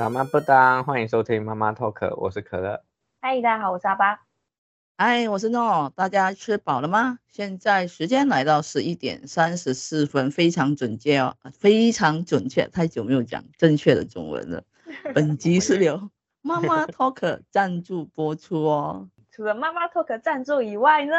妈妈不当，欢迎收听妈妈 Talk，我是可乐。嗨，大家好，我是阿巴。嗨，我是诺。大家吃饱了吗？现在时间来到十一点三十四分，非常准确哦，非常准确。太久没有讲正确的中文了。本集是由妈妈 Talk 赞助播出哦。除了妈妈 Talk 赞助以外呢，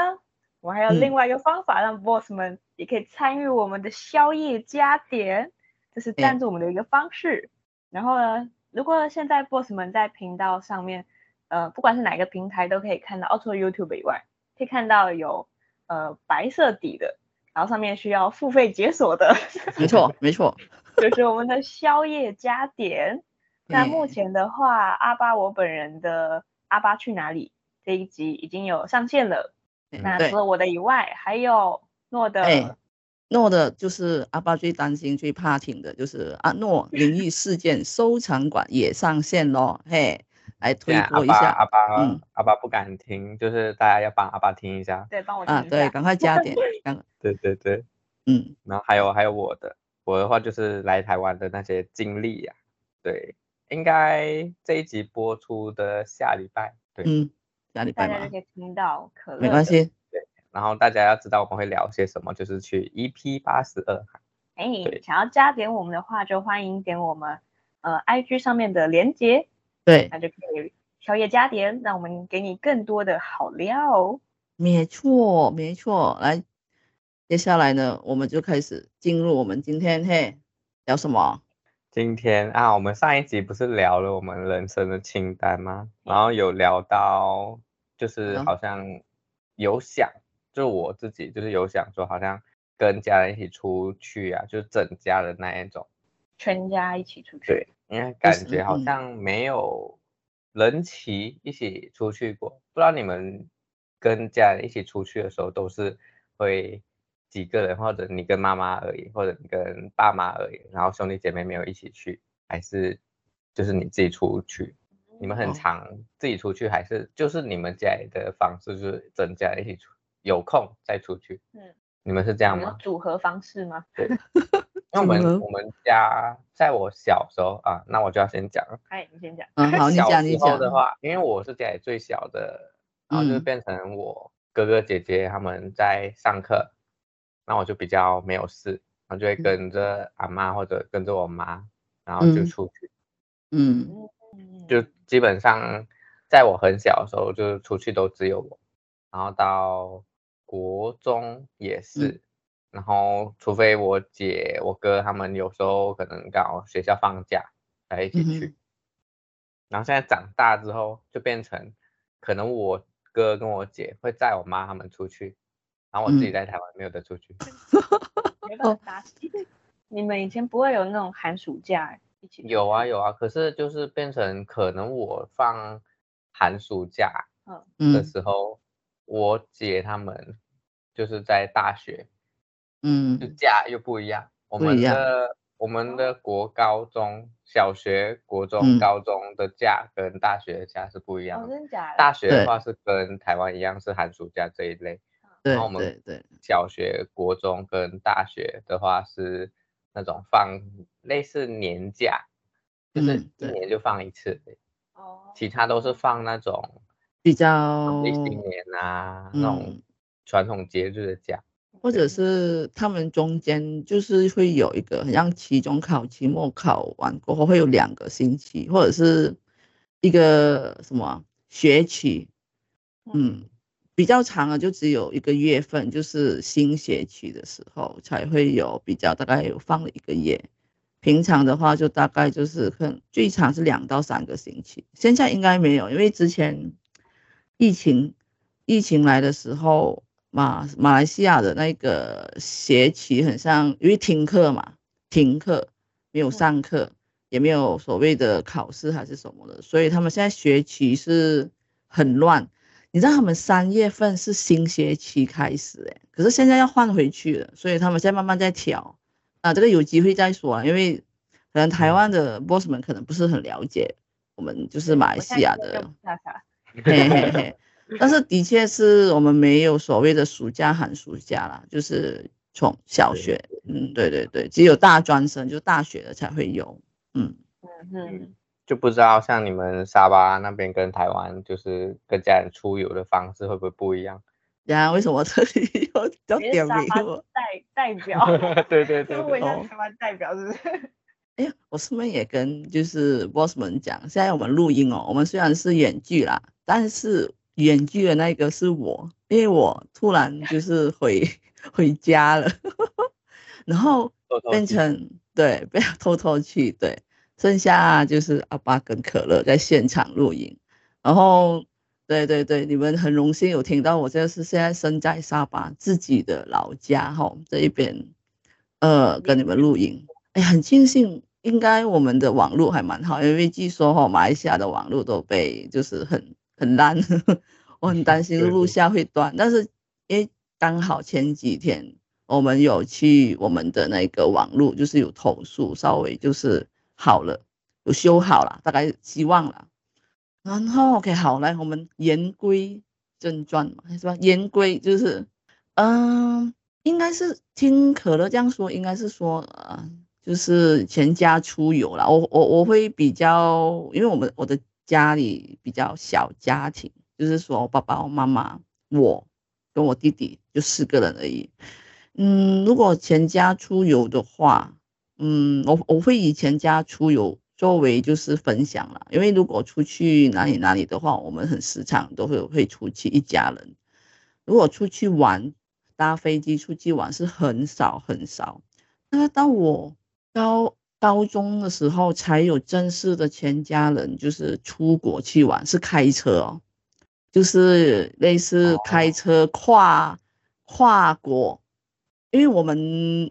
我还有另外一个方法，让 Boss 们也可以参与我们的宵夜加点，这是赞助我们的一个方式。然后呢，如果现在 Boss 们在频道上面，呃，不管是哪个平台都可以看到，哦，除了 YouTube 以外，可以看到有呃白色底的，然后上面需要付费解锁的。没错，没错，就是我们的宵夜加点。那目前的话，阿巴我本人的《阿巴去哪里》这一集已经有上线了。那除了我的以外，还有诺的。诺的就是阿巴最担心、最怕听的，就是阿诺灵异事件收藏馆也上线喽，嘿，来推播一下。阿巴，阿巴，嗯，阿巴不敢听，就是大家要帮阿巴听一下。对，帮我听一下。啊，对，赶快加点，赶对对对，嗯，然后还有还有我的，我的话就是来台湾的那些经历呀，对，应该这一集播出的下礼拜，对，嗯，下礼拜大家就可以听到可乐，没关系。然后大家要知道我们会聊些什么，就是去 EP 八十二。哎，想要加点我们的话，就欢迎点我们呃 IG 上面的连接，对，那就可以宵夜加点，让我们给你更多的好料。没错，没错。来，接下来呢，我们就开始进入我们今天嘿聊什么？今天啊，我们上一集不是聊了我们人生的清单吗？然后有聊到，就是好像有想。就我自己就是有想说，好像跟家人一起出去啊，就是整家的那一种，全家一起出去。对，因为感觉好像没有人齐一起出去过。不知道你们跟家人一起出去的时候，都是会几个人，或者你跟妈妈而已，或者你跟爸妈而已，然后兄弟姐妹没有一起去，还是就是你自己出去？你们很常自己出去，还是就是你们家里的方式就是整家一起出？有空再出去，嗯，你们是这样吗？组合方式吗？对，因为我们我们家在我小时候啊，那我就要先讲。哎，你先讲。嗯，好，你 讲你讲。小时候的话，因为我是家里最小的，然后就变成我哥哥姐姐他们在上课，那我就比较没有事，然后就会跟着阿妈或者跟着我妈，然后就出去。嗯，就基本上在我很小的时候，就出去都只有我，然后到。国中也是，嗯、然后除非我姐、我哥他们有时候可能刚好学校放假才一起去，嗯、然后现在长大之后就变成可能我哥跟我姐会载我妈他们出去，然后我自己在台湾没有得出去。没办法，你们以前不会有那种寒暑假一起？有啊有啊，可是就是变成可能我放寒暑假的时候。嗯我姐他们就是在大学，嗯，就假又不一样。我们的我们的国高中小学、国中、高中的假跟大学的假是不一样的。真的假的？大学的话是跟台湾一样是寒暑假这一类。对。然后我们对小学、国中跟大学的话是那种放类似年假，就是一年就放一次。哦。其他都是放那种。比较新年啊，那种传统节日的假，或者是他们中间就是会有一个，像期中考、期末考完过后会有两个星期，或者是一个什么学期，嗯，比较长的就只有一个月份，就是新学期的时候才会有比较，大概有放了一个月。平常的话就大概就是很最长是两到三个星期，现在应该没有，因为之前。疫情，疫情来的时候，马马来西亚的那个学期很像，因为停课嘛，停课没有上课，也没有所谓的考试还是什么的，所以他们现在学期是很乱。你知道他们三月份是新学期开始，哎，可是现在要换回去了，所以他们现在慢慢在调。啊，这个有机会再说啊，因为可能台湾的 boss 们可能不是很了解我们就是马来西亚的。嘿嘿嘿，但是的确是我们没有所谓的暑假寒暑假啦，就是从小学，嗯，对对对，只有大专生，就是大学的才会有，嗯嗯，就不知道像你们沙巴那边跟台湾，就是跟家人出游的方式会不会不一样？呀，为什么这里有要 点名我？代代表，对对对，台湾代表是不是？哎呀，我是不是也跟就是 boss 们讲，现在我们录音哦，我们虽然是远距啦，但是远距的那个是我，因为我突然就 是回回家了，然后变成对，不要偷偷去，对，剩下就是阿巴跟可乐在现场录音，然后。对对对，你们很荣幸有听到我，这是现在身在沙巴自己的老家哈，这一边，呃，跟你们录音，哎，很庆幸，应该我们的网络还蛮好，因为据说哈，马来西亚的网络都被就是很很烂，我很担心录下会断，但是因为刚好前几天我们有去我们的那个网络，就是有投诉，稍微就是好了，有修好了，大概希望了。然后 OK 好，来我们言归正传嘛，是吧？言归就是，嗯、呃，应该是听可乐这样说，应该是说，呃，就是全家出游了。我我我会比较，因为我们我的家里比较小家庭，就是说爸爸、妈妈、我跟我弟弟就四个人而已。嗯，如果全家出游的话，嗯，我我会以全家出游。作为就是分享了，因为如果出去哪里哪里的话，我们很时常都会会出去一家人。如果出去玩，搭飞机出去玩是很少很少。那到我高高中的时候，才有正式的全家人就是出国去玩，是开车哦，就是类似开车跨跨国。因为我们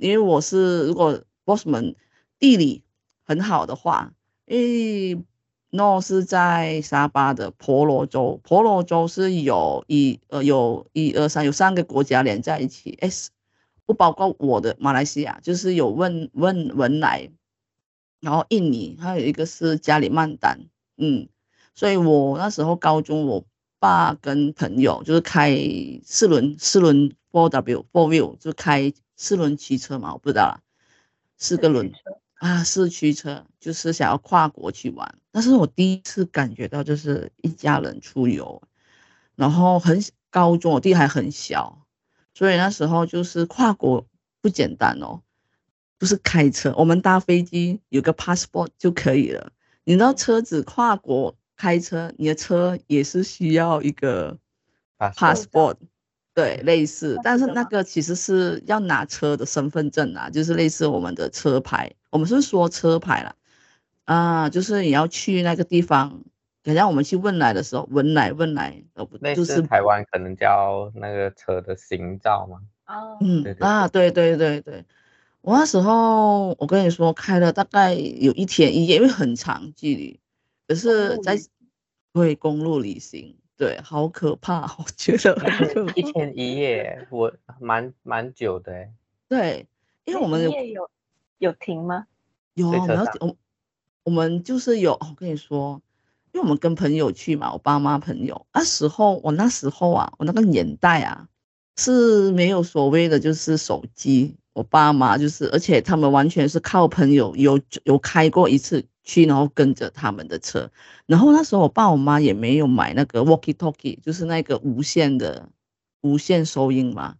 因为我是如果 boss 们地理很好的话。因为诺是在沙巴的婆罗洲，婆罗洲是有一呃有一二三有三个国家连在一起，S 不包括我的马来西亚，就是有汶汶文莱，然后印尼还有一个是加里曼丹，嗯，所以我那时候高中，我爸跟朋友就是开四轮四轮 four W four wheel 就开四轮汽车嘛，我不知道啦，四个轮。啊，四驱车就是想要跨国去玩，但是我第一次感觉到就是一家人出游，然后很高中，我弟还很小，所以那时候就是跨国不简单哦，不是开车，我们搭飞机有个 passport 就可以了。你知道车子跨国开车，你的车也是需要一个 passport。对，类似，但是那个其实是要拿车的身份证啊，就是类似我们的车牌，我们是说车牌啦，啊，就是你要去那个地方，好像我们去汶莱的时候，汶莱汶莱，就是台湾可能叫那个车的行照吗？哦，嗯，啊，对对对对，我那时候我跟你说开了大概有一天一夜，因为很长距离，可是在会公路旅行。对，好可怕，我觉得一天一夜，我蛮蛮久的哎。对，因为我们有有有停吗？有，我们要我我们就是有，我跟你说，因为我们跟朋友去嘛，我爸妈朋友那时候，我那时候啊，我那个年代啊是没有所谓的就是手机，我爸妈就是，而且他们完全是靠朋友有有开过一次。去，然后跟着他们的车，然后那时候我爸我妈也没有买那个 walkie talkie，就是那个无线的无线收音嘛。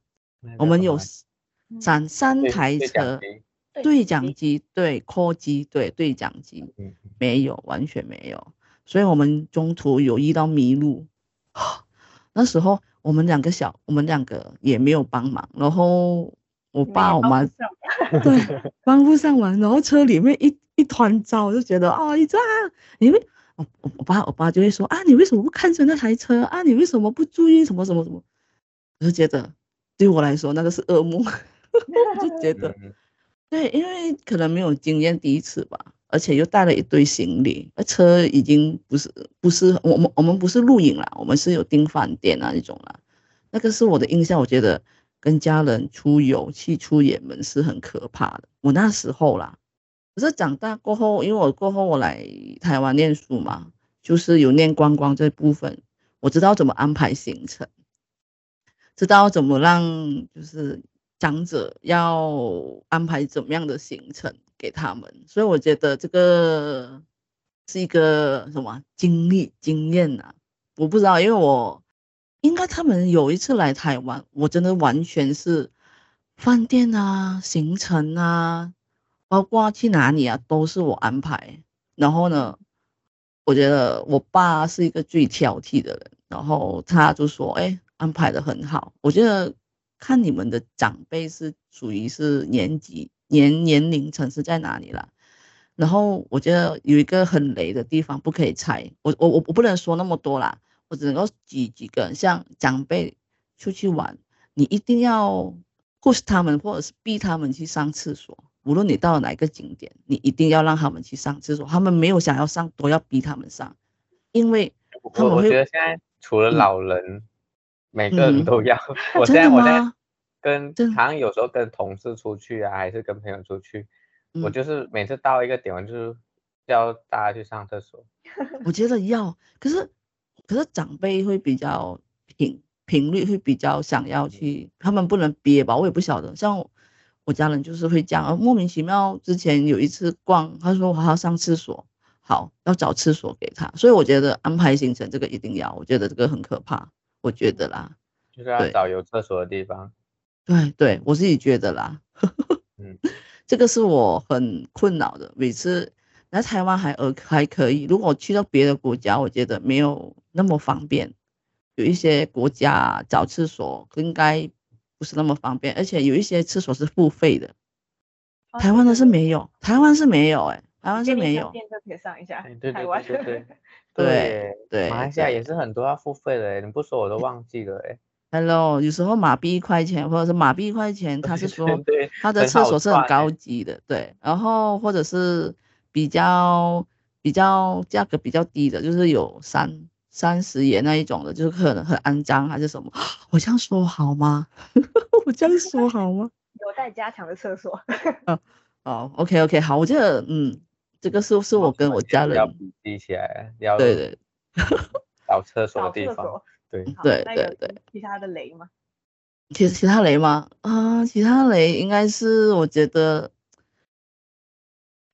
我们有三三台车，对讲机，对 call 机，对对讲机，没有，完全没有。所以我们中途有遇到迷路，那时候我们两个小，我们两个也没有帮忙，然后我爸我妈 对 帮不上忙，然后车里面一。一团糟，我就觉得啊，你这你为我我我爸我爸就会说啊，你为什么不看着那台车啊？你为什么不注意什么什么什么？我就觉得对我来说那个是噩梦，我就觉得对，因为可能没有经验，第一次吧，而且又带了一堆行李，那车已经不是不是我们我们不是露营了，我们是有订饭店啊那种了，那个是我的印象，我觉得跟家人出游去出远门是很可怕的，我那时候啦。可是长大过后，因为我过后我来台湾念书嘛，就是有念观光这部分，我知道怎么安排行程，知道怎么让就是长者要安排怎么样的行程给他们，所以我觉得这个是一个什么经历经验呐、啊？我不知道，因为我应该他们有一次来台湾，我真的完全是饭店啊、行程啊，包括去哪里啊，都是我安排。然后呢，我觉得我爸是一个最挑剔的人，然后他就说：“哎，安排得很好。”我觉得看你们的长辈是属于是年纪年年龄层是在哪里啦。然后我觉得有一个很雷的地方不可以猜，我我我我不能说那么多啦，我只能够举几个，像长辈出去玩，你一定要 push 他们或者是逼他们去上厕所。无论你到了哪个景点，你一定要让他们去上厕所。他们没有想要上，都要逼他们上，因为他们会。我觉得现在除了老人，嗯、每个人都要。嗯、我现在我现在跟好像有时候跟同事出去啊，还是跟朋友出去，嗯、我就是每次到一个点，我就是叫大家去上厕所。我觉得要，可是可是长辈会比较频频率会比较想要去，嗯、他们不能憋吧？我也不晓得，像。我家人就是会这样，莫名其妙。之前有一次逛，他说我还要上厕所，好，要找厕所给他。所以我觉得安排行程这个一定要，我觉得这个很可怕，我觉得啦，就是要找有厕所的地方。对对，我自己觉得啦，嗯，这个是我很困扰的。每次来台湾还呃还可以，如果去到别的国家，我觉得没有那么方便。有一些国家找厕所应该。不是那么方便，而且有一些厕所是付费的，台湾的是没有，台湾是没有，哎，台湾是没有。便就可以上一下，对对对对对对。马来西亚也是很多要付费的，哎，你不说我都忘记了，哎。Hello，有时候马币一块钱，或者是马币一块钱，他是说他的厕所是很高级的，对，然后或者是比较比较价格比较低的，就是有三。三十元那一种的，就是可能很肮脏还是什么？我这样说好吗？我这样说好吗？有待加强的厕所。哦哦，OK OK，好，我觉得嗯，这个是是我跟我家人要笔记起来，要对对，找厕所的地方，对对对对。其他的雷吗？其实其他雷吗？啊，其他雷应该是我觉得。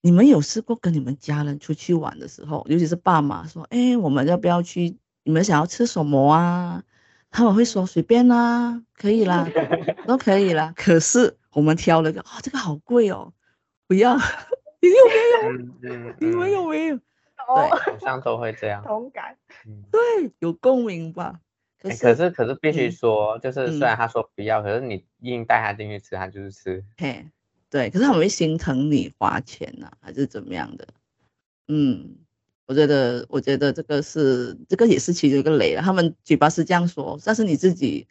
你们有试过跟你们家人出去玩的时候，尤其是爸妈说：“哎，我们要不要去？你们想要吃什么啊？”他们会说：“随便啦，可以啦，都可以啦。”可是我们挑了个啊、哦，这个好贵哦，不要。你 有没有？嗯嗯、你们有没有？对，好像都会这样。同感。对，有共鸣吧？可是、欸、可是，可是必须说，嗯、就是虽然他说不要，嗯、可是你硬带他进去吃，他就是吃。嘿。对，可是他们会心疼你花钱呐、啊，还是怎么样的？嗯，我觉得，我觉得这个是，这个也是其中一个雷了。他们嘴巴是这样说，但是你自己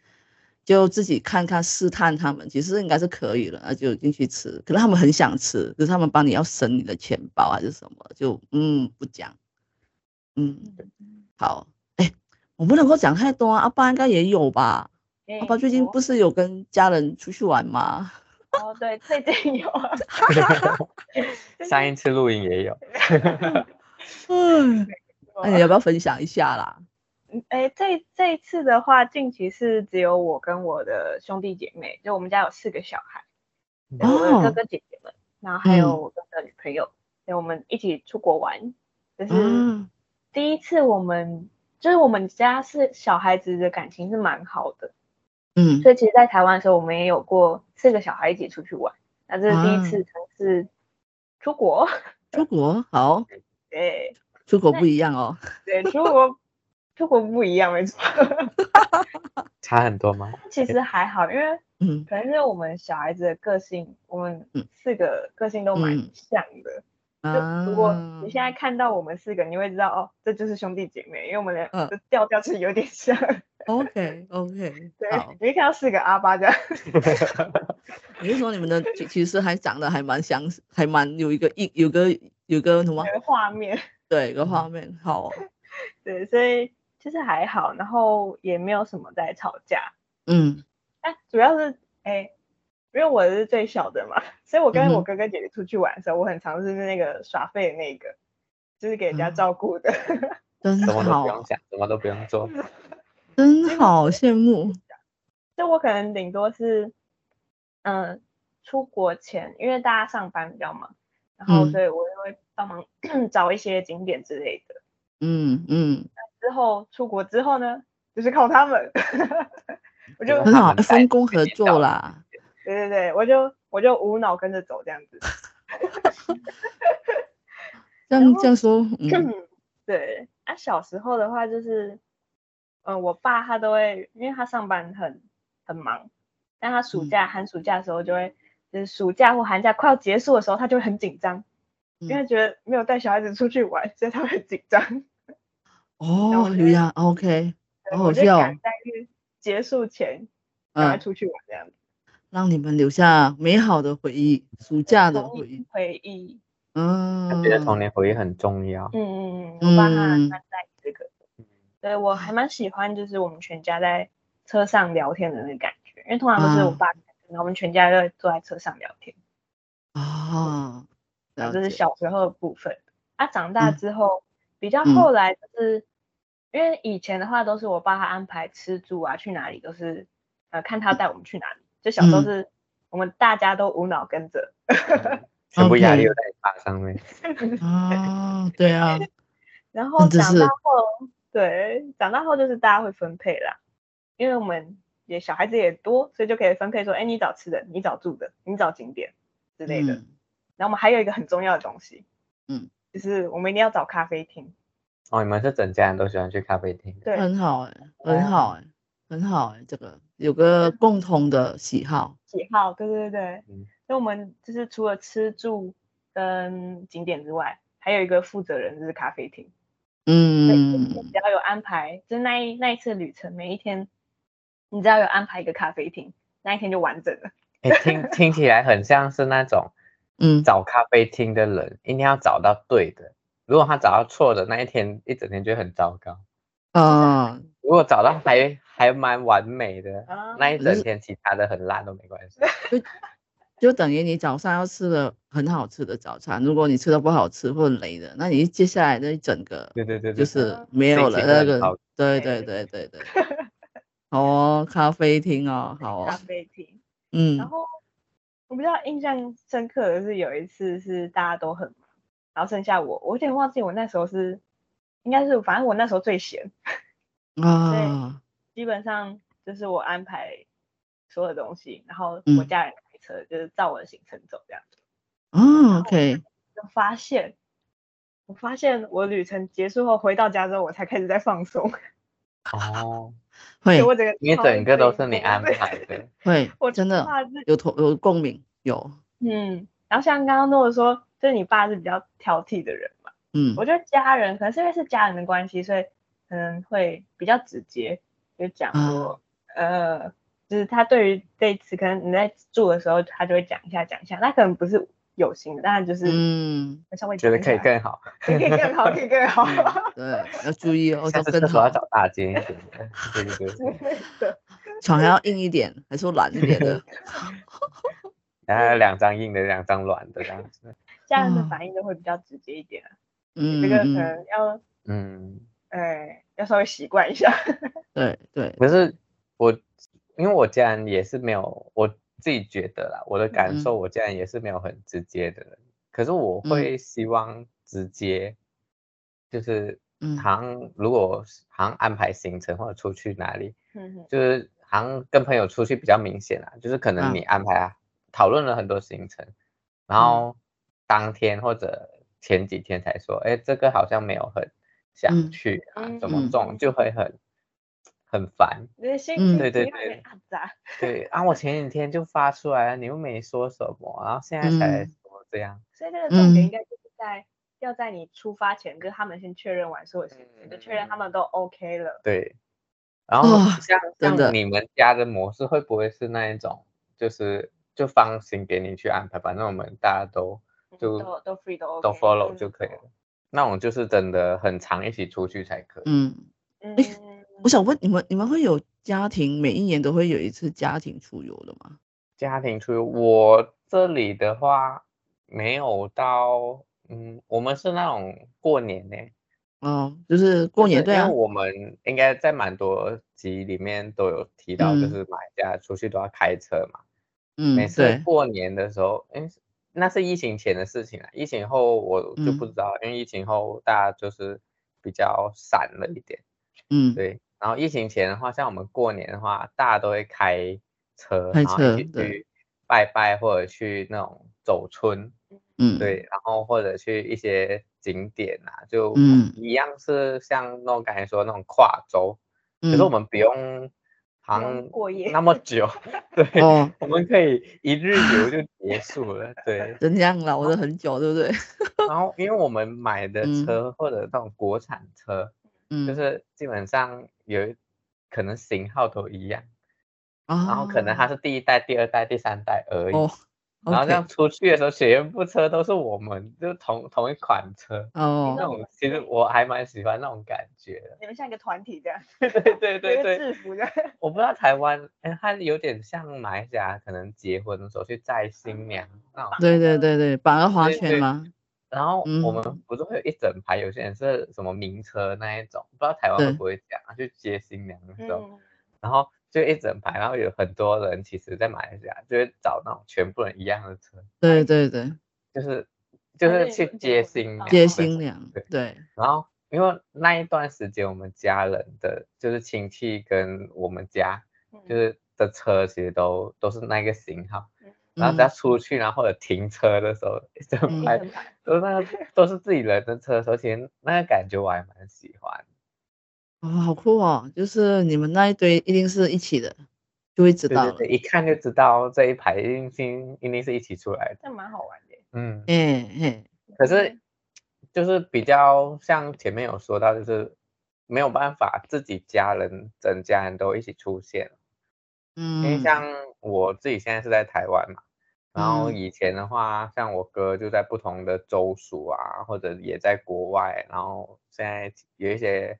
就自己看看试探他们，其实应该是可以了，那就进去吃。可能他们很想吃，可是他们帮你要省你的钱包还是什么，就嗯不讲。嗯，好，哎，我不能够讲太多啊。阿爸应该也有吧？阿爸最近不是有跟家人出去玩吗？哦，对，最近有，上一次录音也有，嗯，那你要不要分享一下啦？哎，这这一次的话，近期是只有我跟我的兄弟姐妹，就我们家有四个小孩，然后我的哥哥姐姐们，然后还有我哥的女朋友，所以我们一起出国玩，就是第一次我们，就是我们家是小孩子的感情是蛮好的。嗯，所以其实，在台湾的时候，我们也有过四个小孩一起出去玩，那这是第一次尝试出国。出国好，对，出国不一样哦。对，出国出国不一样，没错。差很多吗？其实还好，因为嗯，可能是我们小孩子的个性，我们四个个性都蛮像的。就如果你现在看到我们四个，你会知道哦，这就是兄弟姐妹，因为我们俩的调调是有点像。OK OK，对，你会看到四个阿爸这样。你是说你们的其实还长得还蛮相似，还蛮有一个一有个有个什么画面？对，有个画面好。对，所以其实还好，然后也没有什么在吵架。嗯，哎，主要是哎。因为我是最小的嘛，所以我跟我哥哥姐姐出去玩的时候，嗯、我很常是那个耍废的那个，就是给人家照顾的。真好，什么都不用想，什么都不用做，真好羡慕。就我可能顶多是，嗯，出国前，因为大家上班比较忙，然后所以我就会帮忙 找一些景点之类的。嗯嗯。之后出国之后呢，就是靠他们，我就很好，分工合作啦。对对对，我就我就无脑跟着走这样子。这样这样说，嗯，对。啊，小时候的话就是，嗯，我爸他都会，因为他上班很很忙，但他暑假、嗯、寒暑假的时候就会，就是暑假或寒假快要结束的时候，他就会很紧张，嗯、因为觉得没有带小孩子出去玩，所以他会很紧张。哦，这样，OK，好好笑。在结束前赶快出去玩这样子、嗯，让你们留下美好的回忆，暑假的回忆。回忆。嗯，我觉得童年回忆很重要。嗯嗯嗯，我爸他蛮在意这个，所以我还蛮喜欢，就是我们全家在车上聊天的那个感觉，因为通常都是我爸，然后我们全家都坐在车上聊天。啊，然后这是小时候的部分。啊，长大之后比较后来就是，因为以前的话都是我爸他安排吃住啊，去哪里都是呃看他带我们去哪里，就小时候是我们大家都无脑跟着。全部压力都在爸上面。啊，对啊。然后长大后，对，长大后就是大家会分配啦，因为我们也小孩子也多，所以就可以分配说，哎，你找吃的，你找住的，你找景点之类的。嗯、然后我们还有一个很重要的东西，嗯，就是我们一定要找咖啡厅。哦，你们是整家人都喜欢去咖啡厅？对，很好哎，很好哎，很好哎，这个有个共同的喜好。喜好，对对对。嗯。所以我们就是除了吃住跟景点之外，还有一个负责人就是咖啡厅。嗯，只要有安排，就那一那一次旅程，每一天你只要有安排一个咖啡厅，那一天就完整了。哎、欸，听听起来很像是那种，嗯，找咖啡厅的人一定要找到对的，如果他找到错的，那一天一整天就很糟糕。啊，如果找到还还蛮完美的，啊、那一整天其他的很烂都没关系。就就等于你早上要吃的很好吃的早餐，如果你吃的不好吃或者雷的，那你接下来那一整个，对对对，就是没有了那个，对对对对对。好 哦，咖啡厅哦，好哦。咖啡厅，嗯。然后我比较印象深刻的是有一次是大家都很忙，然后剩下我，我有点忘记我那时候是，应该是反正我那时候最闲 啊，基本上就是我安排所有东西，然后我家人开。车就是照我的行程走这样子。哦，OK。就发现，我发现我旅程结束后回到家之后，我才开始在放松。哦，会，我整个因为整个都是你安排的。会，我真的有同有共鸣，有。嗯，然后像刚刚诺说，就是你爸是比较挑剔的人嘛。嗯。我觉得家人可能是因为是家人的关系，所以可能会比较直接，就讲说，呃。就是他对于这一次，可能你在住的时候，他就会讲一下讲一下，那可能不是有心的，但是就是嗯，稍微觉得可以更好，可以更好，可以更好。对，要注意哦，下次厕所要找大间一点的，对对对。床要硬一点，还是软一点的？然 后两张硬的，两张软的这样子。家人的反应都会比较直接一点，嗯，这个可能要，嗯，哎，要稍微习惯一下。对对，可是我。因为我家人也是没有，我自己觉得啦，我的感受，我家人也是没有很直接的人。嗯、可是我会希望直接，嗯、就是好像如果好像安排行程或者出去哪里，嗯、就是好像跟朋友出去比较明显啦，就是可能你安排啊，讨论了很多行程，然后当天或者前几天才说，哎，这个好像没有很想去啊，怎么种就会很。很烦，对对对对，对啊，我前几天就发出来了，你又没说什么，然后现在才说这样，嗯、所以这个重点应该就是在、嗯、要在你出发前跟他们先确认完所有事情，就确认他们都 OK 了。对，然后像、哦、像你们家的模式会不会是那一种，就是就放心给你去安排，反正我们大家都就都都 free 都 OK，都 follow 就可以了。嗯、那种就是真的很常一起出去才可以。嗯嗯。我想问你们，你们会有家庭每一年都会有一次家庭出游的吗？家庭出游，我这里的话没有到，嗯，我们是那种过年呢。嗯，就是过年对啊。因为我们应该在蛮多集里面都有提到，就是买家出去都要开车嘛。嗯。每次过年的时候，哎，那是疫情前的事情啊，疫情后我就不知道，嗯、因为疫情后大家就是比较散了一点，嗯，对。然后疫情前的话，像我们过年的话，大家都会开车，开车然后一起去拜拜或者去那种走村，嗯，对，然后或者去一些景点啊，就一样是像那种刚才说那种跨州，可、嗯、是我们不用。航过夜。那么久，对，哦，我们可以一日游就结束了，对，这样老了很久，对不对？然后，因为我们买的车或者那种国产车，嗯，就是基本上有可能型号都一样，哦，然后可能它是第一代、第二代、第三代而已。然后这样出去的时候，学员部车都是我们，就同同一款车哦。那种其实我还蛮喜欢那种感觉的。你们像一个团体这样。对对对对。制服的。我不知道台湾，哎，它有点像马来西亚，可能结婚的时候去载新娘那种。对对对对，绑个花圈吗？然后我们不是会有一整排，有些人是什么名车那一种，不知道台湾会不会这样去接新娘的时候，嗯、然后。就一整排，然后有很多人，其实在马来西亚就会找那种全部人一样的车。对对对，就是就是去接新娘。接新娘。对。对。然后因为那一段时间，我们家人的就是亲戚跟我们家就是的车，其实都都是那个型号。然后只要出去，然后或者停车的时候，一整排都那个都是自己人的车，而且那个感觉我还蛮喜欢。哦，好酷哦！就是你们那一堆一定是一起的，就会知道对对对，一看就知道这一排一定是一定是一起出来的，这蛮好玩的。嗯，嗯嗯。可是就是比较像前面有说到，就是没有办法自己家人整家人都一起出现。嗯。因为像我自己现在是在台湾嘛，然后以前的话，像我哥就在不同的州属啊，或者也在国外，然后现在有一些。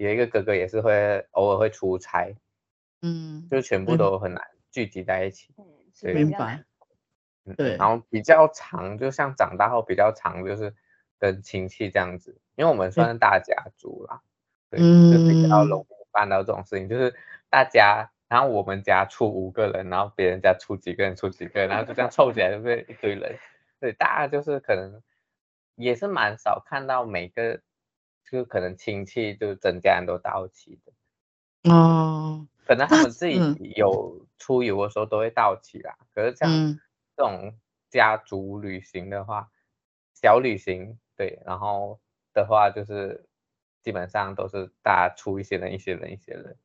有一个哥哥也是会偶尔会出差，嗯，就全部都很难聚集在一起。嗯，对，明白。对，然后比较长，就像长大后比较长，就是跟亲戚这样子，因为我们算是大家族啦，对，嗯、就比较容易办到这种事情，就是大家，然后我们家出五个人，然后别人家出几个人，出几个人，然后就这样凑起来就变一堆人，对，大家就是可能也是蛮少看到每个。就可能亲戚就整家人都到齐的，哦，可能他们自己有出游的时候都会到齐啦。可是像这种家族旅行的话，小旅行对，然后的话就是基本上都是大家出一些人，一些人，一些人，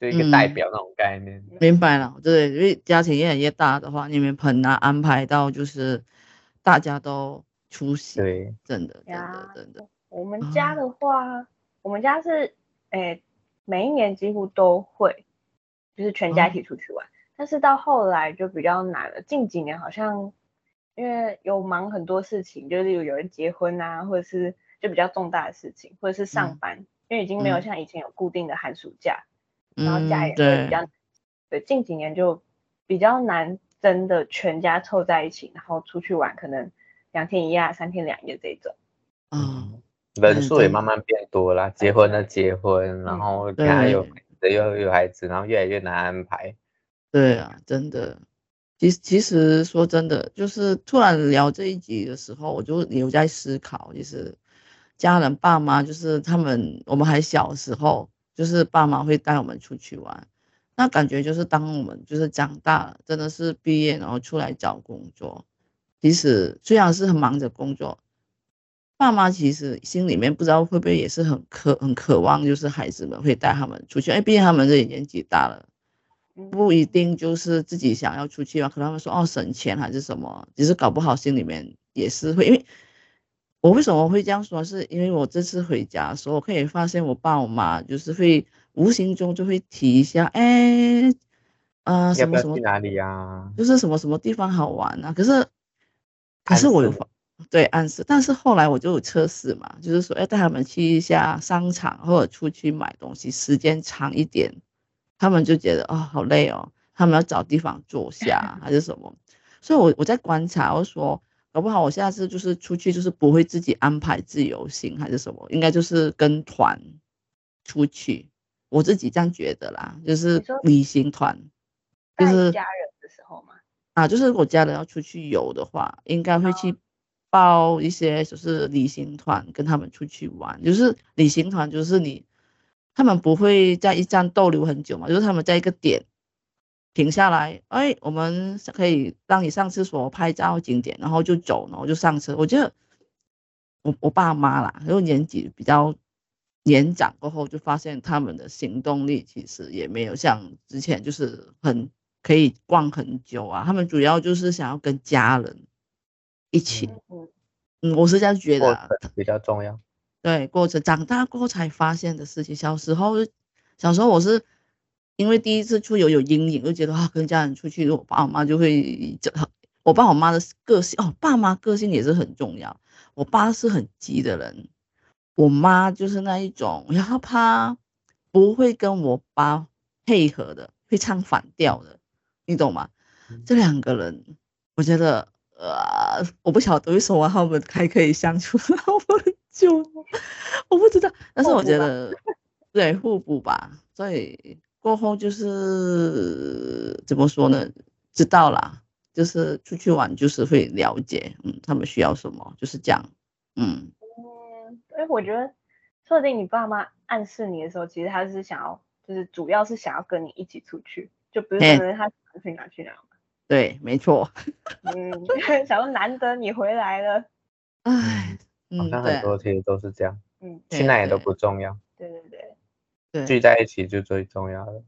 就一个代表那种概念。明白了，对，因为家庭越来越大的话，你们很难安排到就是大家都出席。对，真的，真的，真的。我们家的话，哦、我们家是，诶，每一年几乎都会，就是全家一起出去玩。哦、但是到后来就比较难了。近几年好像因为有忙很多事情，就是有有人结婚啊，或者是就比较重大的事情，或者是上班，嗯、因为已经没有像以前有固定的寒暑假，嗯、然后家也会比较，对，对，近几年就比较难，真的全家凑在一起，然后出去玩，可能两天一夜、三天两夜这种。嗯。人数也慢慢变多了，结婚的结婚，然后家有的又有孩子，然后越来越难安排。对啊，真的。其实其实说真的，就是突然聊这一集的时候，我就有在思考，就是家人爸妈，就是他们我们还小时候，就是爸妈会带我们出去玩，那感觉就是当我们就是长大了，真的是毕业然后出来找工作，其实虽然是很忙着工作。爸妈其实心里面不知道会不会也是很渴很渴望，就是孩子们会带他们出去。哎，毕竟他们这年纪大了，不一定就是自己想要出去嘛。可能他们说哦省钱还是什么，其实搞不好心里面也是会。因为我为什么会这样说，是因为我这次回家的时候，我可以发现我爸我妈就是会无形中就会提一下，哎，呃什么什么去哪里呀？就是什么什么地方好玩啊？可是可是我有发。对，暗示，但是后来我就有测试嘛，就是说，哎，带他们去一下商场或者出去买东西，时间长一点，他们就觉得啊、哦，好累哦，他们要找地方坐下 还是什么，所以我我在观察，我说，搞不好我下次就是出去就是不会自己安排自由行还是什么，应该就是跟团出去，我自己这样觉得啦，就是旅行团，就是家人的时候嘛。啊，就是我家人要出去游的话，应该会去报一些就是旅行团跟他们出去玩。就是旅行团就是你，他们不会在一站逗留很久嘛，就是他们在一个点停下来，哎，我们可以让你上厕所、拍照、景点，然后就走，然后就上车。我觉得我我爸妈啦，因为年纪比较年长过后，就发现他们的行动力其实也没有像之前就是很。可以逛很久啊，他们主要就是想要跟家人一起。嗯，我是这样觉得啊，比较重要。对，过程长大过后才发现的事情。小时候，小时候我是因为第一次出游有阴影，就觉得啊，跟家人出去，我爸我妈就会，我爸我妈的个性哦，爸妈个性也是很重要。我爸是很急的人，我妈就是那一种，然后他不会跟我爸配合的，会唱反调的。你懂吗？这两个人，我觉得，呃，我不晓得为什么他们还可以相处 那么久，我不知道。但是我觉得，对，互补吧。所以过后就是怎么说呢？知道啦，就是出去玩就是会了解，嗯，他们需要什么，就是这样，嗯。嗯，所以我觉得，说不定你爸妈暗示你的时候，其实他是想要，就是主要是想要跟你一起出去。就不是说他去哪去哪嘛？对，没错。嗯，想说难得你回来了，哎，好像很多其实都是这样。嗯，去哪也都不重要。对对对，对，聚在一起就最重要的。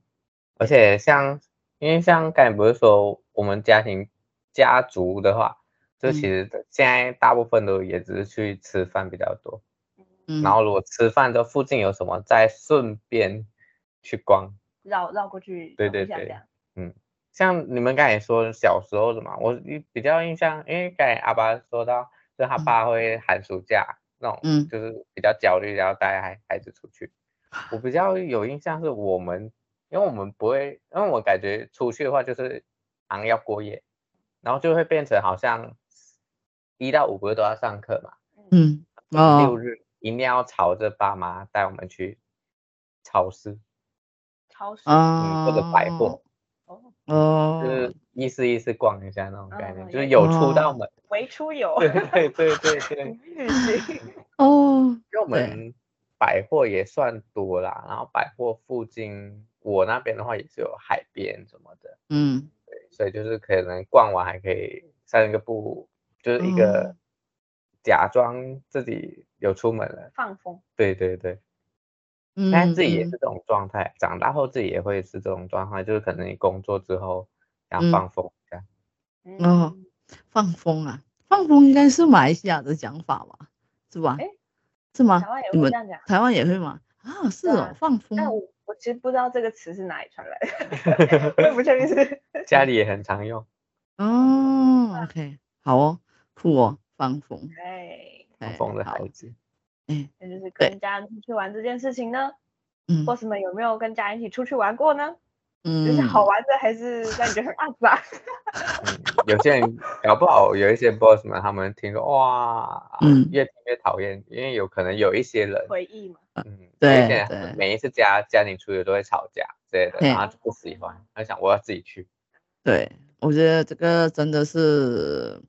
而且像，因为像刚才不是说我们家庭家族的话，就其实现在大部分都也只是去吃饭比较多。嗯。然后如果吃饭的附近有什么，再顺便去逛。绕绕过去，对对对，嗯，像你们刚才说小时候的嘛，我比较印象，因为刚才阿爸说到，就他爸会寒暑假、嗯、那种，嗯，就是比较焦虑，然后带孩孩子出去。我比较有印象是我们，因为我们不会，因为我感觉出去的话就是好像要过夜，然后就会变成好像一到五不是都要上课嘛，嗯，六日一定要朝着爸妈带我们去超市。超市。嗯，或者百货，哦，就是意思意思逛一下那种概念，就是有出到门，没出有，对对对对对，哦，因为我们百货也算多啦，然后百货附近我那边的话也是有海边什么的，嗯，对，所以就是可能逛完还可以散一个步，就是一个假装自己有出门了，放风，对对对。但自己也是这种状态，嗯，长大后自己也会是这种状态，就是可能你工作之后想放风一下。嗯，哦，放风啊，放风应该是马来西亚的讲法吧，是吧？哎，是吗？台湾也会这样讲。台湾也会吗？啊，是哦，啊，放风。但我我其实不知道这个词是哪里传来的，我也不确定是。家里也很常用。哦，OK，好哦，酷哦，放风。哎，放风的孩子。嗯，那就是跟家人出去玩这件事情呢，嗯，boss 们有没有跟家人一起出去玩过呢？嗯，就是好玩的还是让你觉得很阿杂？嗯，有些人搞不好有一些 boss 们他们听说哇，嗯，越听越讨厌，因为有可能有一些人回忆嘛，嗯，对对，每一次家家庭出游都会吵架之类的，然后就不喜欢，他想我要自己去。对，我觉得这个真的是。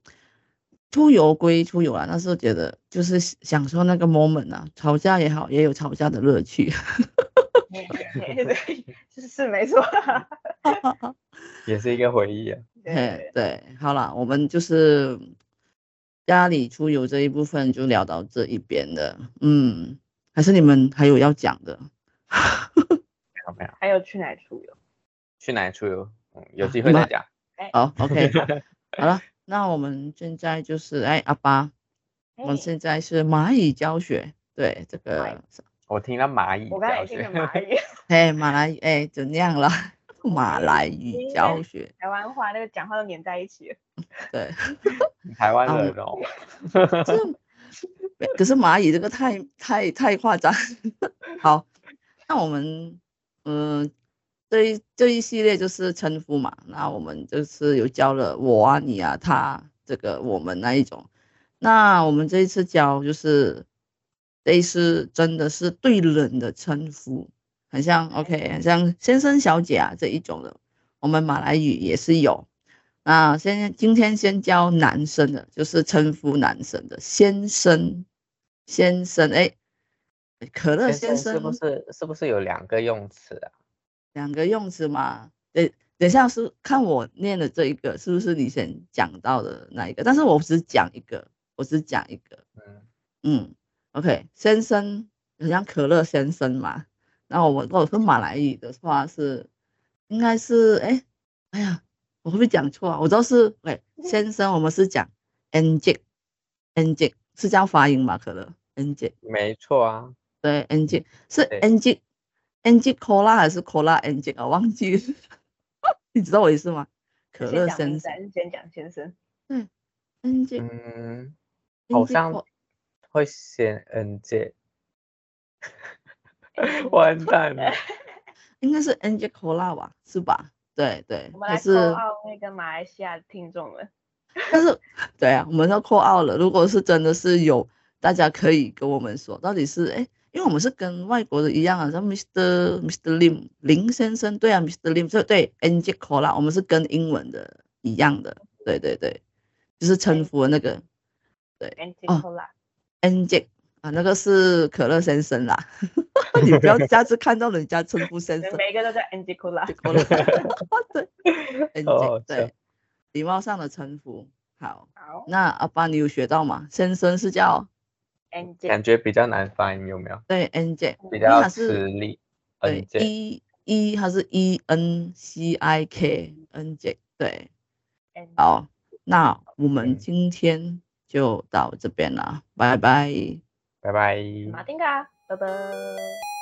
出游归出游啊，但是我觉得就是享受那个 moment 啊，吵架也好，也有吵架的乐趣。对 对，是是没错，也是一个回忆啊。对对，好了，我们就是家里出游这一部分就聊到这一边的，嗯，还是你们还有要讲的？没有没有，还有去哪出游？去哪出游？嗯，有机会再讲。好，OK，好了。那我们现在就是哎，阿爸，我们现在是蚂蚁教学，对这个，我听到蚂蚁，我刚才也听到蚂蚁，哎，马来语，哎，怎样了？马来语教学，台湾话那个讲话都黏在一起。了，对，台湾人哦，可是蚂蚁这个太太太夸张，好，那我们嗯。这一这一系列就是称呼嘛，那我们就是有教了我啊、你啊、他这个我们那一种。那我们这一次教就是类似真的是对人的称呼，很像 OK，很像先生小姐啊这一种的。我们马来语也是有，那先今天先教男生的，就是称呼男生的先生，先生，哎，可乐先生是不是是不是有两个用词啊？两个用词嘛？等等下是看我念的这一个是不是你先讲到的那一个？但是我只讲一个，我只讲一个。嗯嗯，OK，先生，很像可乐先生嘛。然后我如果说马来语的话是，应该是哎，哎呀。我会不会讲错啊？我知道是，哎，先生，我们是讲 Angie，Angie 是这样发音吗？可乐 Angie 没错啊，对，Angie 是 Angie，Angie Cola 还是 Cola Angie 啊？忘记了，你知道我意思吗？可乐先生，先讲先生，嗯，Angie，嗯，好像会先 Angie，完蛋了，应该是 Angie Cola 吧？是吧？对对，我们来 call out 那个马来西亚的听众们。但是，对啊，我们要 call out 了。如果是真的是有，大家可以跟我们说，到底是哎，因为我们是跟外国的一样啊，像 Mr. Mr. Lim 林先生，对啊，Mr. Lim，对对，Angie Cola，我们是跟英文的一样的，对对对，就是称呼的那个，对，Angie Cola，Angie 啊，那个是可乐先生啦。你不要下次看到人家称呼先生，每个都叫 Angie Cola。对，Angie 对，礼貌上的称呼。好，好，那阿爸你有学到吗？先生是叫感觉比较难发音，有没有？对，Angie 比较吃力。对，E E 它是 E N C I K，Angie 对。好，那我们今天就到这边了，拜拜。拜拜。马丁卡，拜拜。